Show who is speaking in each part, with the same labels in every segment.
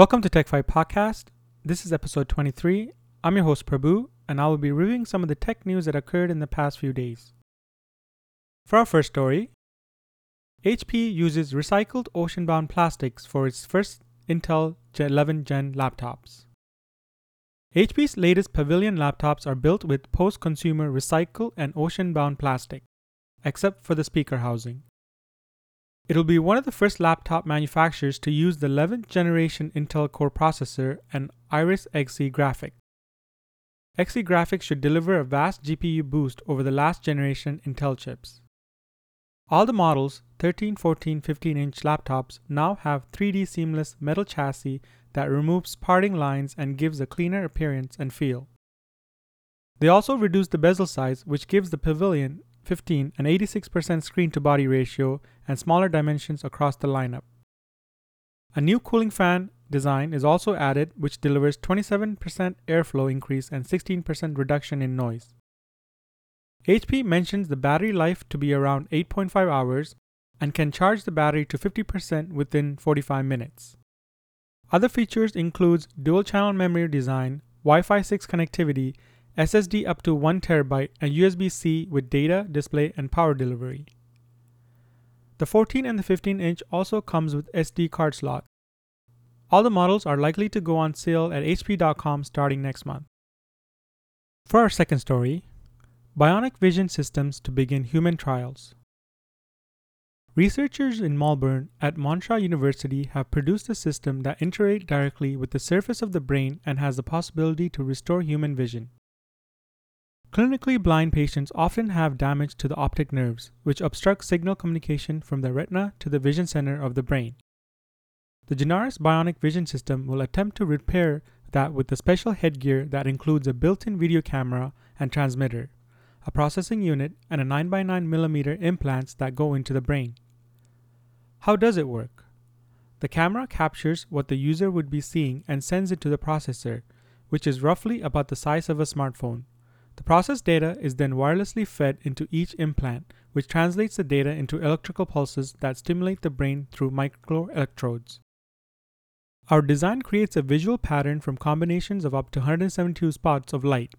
Speaker 1: Welcome to Tech5 Podcast. This is episode 23. I'm your host Prabhu, and I will be reviewing some of the tech news that occurred in the past few days. For our first story, HP uses recycled ocean-bound plastics for its first Intel 11 Gen laptops. HP's latest Pavilion laptops are built with post-consumer recycle and ocean-bound plastic, except for the speaker housing. It'll be one of the first laptop manufacturers to use the 11th generation Intel Core processor and Iris Xe graphic. Xe graphics should deliver a vast GPU boost over the last generation Intel chips. All the models, 13, 14, 15 inch laptops, now have 3D seamless metal chassis that removes parting lines and gives a cleaner appearance and feel. They also reduced the bezel size, which gives the Pavilion 15 an 86% screen to body ratio and smaller dimensions across the lineup. A new cooling fan design is also added, which delivers 27% airflow increase and 16% reduction in noise. HP mentions the battery life to be around 8.5 hours and can charge the battery to 50% within 45 minutes. Other features includes dual channel memory design, Wi-Fi 6 connectivity, SSD up to 1 TB, and USB-C with data, display, and power delivery. The 14 and the 15 inch also comes with SD card slot. All the models are likely to go on sale at hp.com starting next month. For our second story, Bionic Vision Systems to begin human trials. Researchers in Melbourne at Monash University have produced a system that interacts directly with the surface of the brain and has the possibility to restore human vision. Clinically blind patients often have damage to the optic nerves, which obstruct signal communication from the retina to the vision center of the brain. The Gennaris Bionic Vision System will attempt to repair that with a special headgear that includes a built in video camera and transmitter, a processing unit, and a 9x9mm implants that go into the brain. How does it work? The camera captures what the user would be seeing and sends it to the processor, which is roughly about the size of a smartphone. The processed data is then wirelessly fed into each implant, which translates the data into electrical pulses that stimulate the brain through microelectrodes. Our design creates a visual pattern from combinations of up to 172 spots of light,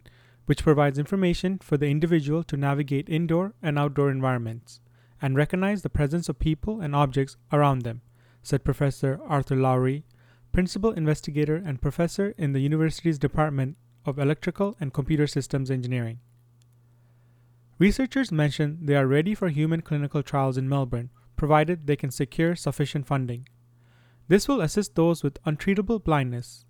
Speaker 1: which provides information for the individual to navigate indoor and outdoor environments and recognize the presence of people and objects around them, said Professor Arthur Lowery, principal investigator and professor in the university's Department of Electrical and Computer Systems Engineering. Researchers mention they are ready for human clinical trials in Melbourne, provided they can secure sufficient funding. This will assist those with untreatable blindness.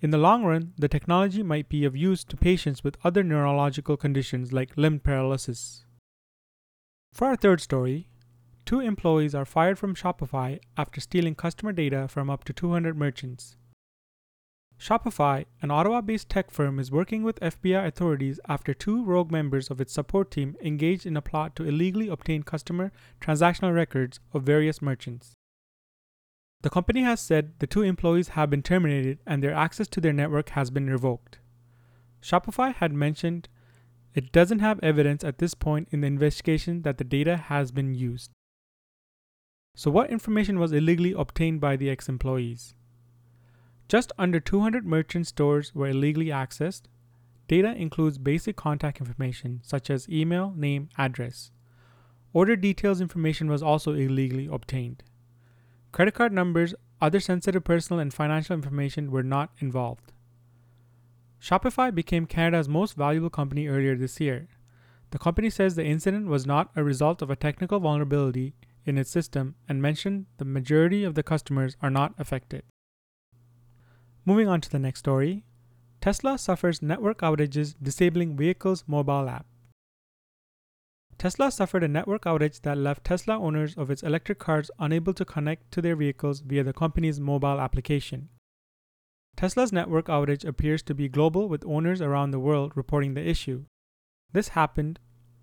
Speaker 1: In the long run, the technology might be of use to patients with other neurological conditions like limb paralysis. For our third story, two employees are fired from Shopify after stealing customer data from up to 200 merchants. Shopify, an Ottawa based tech firm, is working with FBI authorities after two rogue members of its support team engaged in a plot to illegally obtain customer transactional records of various merchants. The company has said the two employees have been terminated and their access to their network has been revoked. Shopify had mentioned it doesn't have evidence at this point in the investigation that the data has been used. So, what information was illegally obtained by the ex employees? Just under 200 merchant stores were illegally accessed. Data includes basic contact information such as email, name, address. Order details information was also illegally obtained. Credit card numbers, other sensitive personal and financial information were not involved. Shopify became Canada's most valuable company earlier this year. The company says the incident was not a result of a technical vulnerability in its system and mentioned the majority of the customers are not affected. Moving on to the next story Tesla suffers network outages disabling vehicle's mobile app. Tesla suffered a network outage that left Tesla owners of its electric cars unable to connect to their vehicles via the company's mobile application. Tesla's network outage appears to be global, with owners around the world reporting the issue. This happened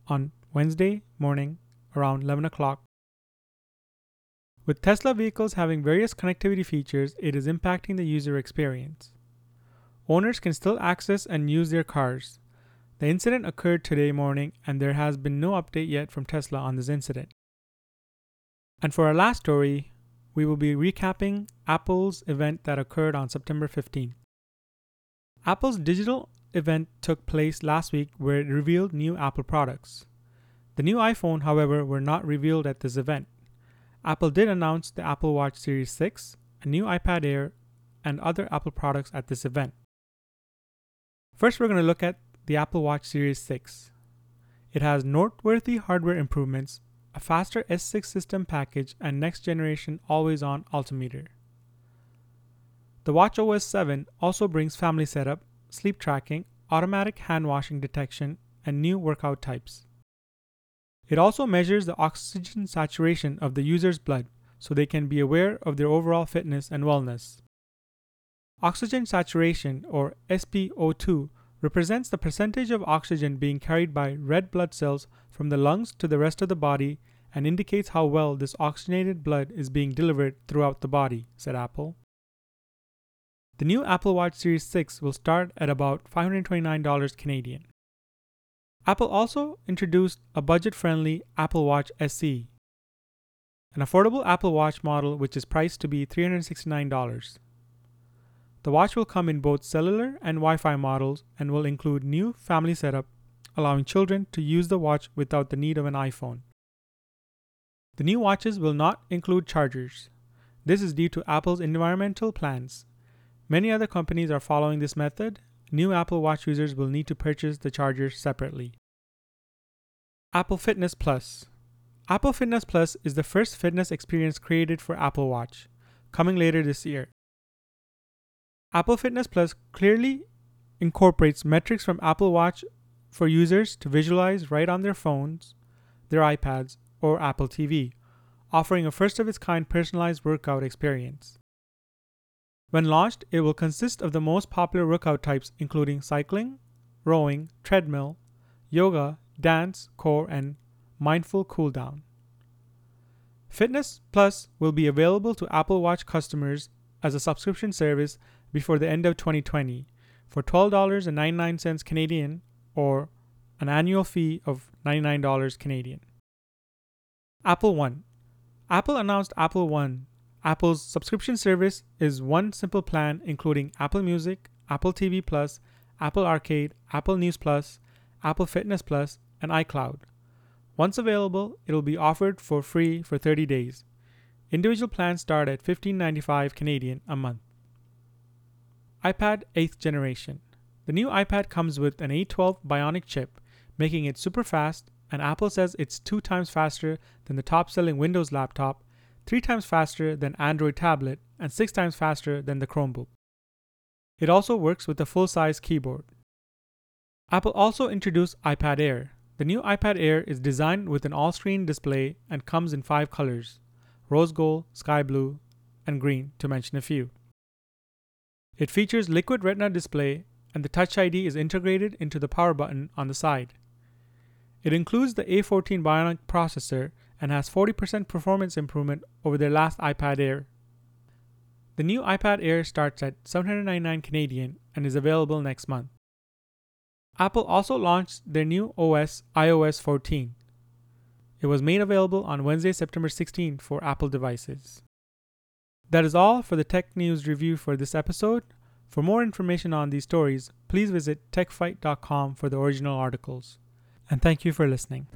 Speaker 1: on Wednesday morning around 11 o'clock with Tesla vehicles having various connectivity features, it is impacting the user experience. Owners can still access and use their cars. The incident occurred today morning, and there has been no update yet from Tesla on this incident. And for our last story, we will be recapping Apple's event that occurred on September 15. Apple's digital event took place last week where it revealed new Apple products. The new iPhone, however, were not revealed at this event. Apple did announce the Apple Watch Series 6, a new iPad Air, and other Apple products at this event. First, we're going to look at the Apple Watch Series 6. It has noteworthy hardware improvements, a faster S6 system package, and next generation always on altimeter. The Watch OS 7 also brings family setup, sleep tracking, automatic hand washing detection, and new workout types. It also measures the oxygen saturation of the user's blood so they can be aware of their overall fitness and wellness. Oxygen saturation, or SpO2, represents the percentage of oxygen being carried by red blood cells from the lungs to the rest of the body and indicates how well this oxygenated blood is being delivered throughout the body, said Apple. The new Apple Watch Series 6 will start at about $529 Canadian. Apple also introduced a budget friendly Apple Watch SE, an affordable Apple Watch model which is priced to be $369. The watch will come in both cellular and Wi Fi models and will include new family setup, allowing children to use the watch without the need of an iPhone. The new watches will not include chargers. This is due to Apple's environmental plans. Many other companies are following this method. New Apple Watch users will need to purchase the chargers separately. Apple Fitness Plus Apple Fitness Plus is the first fitness experience created for Apple Watch, coming later this year. Apple Fitness Plus clearly incorporates metrics from Apple Watch for users to visualize right on their phones, their iPads, or Apple TV, offering a first of its kind personalized workout experience. When launched, it will consist of the most popular workout types including cycling, rowing, treadmill, yoga, dance, core, and mindful cool down. Fitness Plus will be available to Apple Watch customers as a subscription service before the end of 2020 for $12.99 Canadian or an annual fee of $99 Canadian. Apple One Apple announced Apple One. Apple's subscription service is one simple plan including Apple Music, Apple TV Plus, Apple Arcade, Apple News Plus, Apple Fitness Plus, and iCloud. Once available, it will be offered for free for 30 days. Individual plans start at $15.95 Canadian a month iPad 8th generation. The new iPad comes with an A12 Bionic chip, making it super fast, and Apple says it's two times faster than the top selling Windows laptop, three times faster than Android tablet, and six times faster than the Chromebook. It also works with a full size keyboard. Apple also introduced iPad Air. The new iPad Air is designed with an all screen display and comes in five colors rose gold, sky blue, and green, to mention a few. It features Liquid Retina display and the Touch ID is integrated into the power button on the side. It includes the A14 Bionic processor and has 40% performance improvement over their last iPad Air. The new iPad Air starts at 799 Canadian and is available next month. Apple also launched their new OS, iOS 14. It was made available on Wednesday, September 16 for Apple devices. That is all for the tech news review for this episode. For more information on these stories, please visit techfight.com for the original articles. And thank you for listening.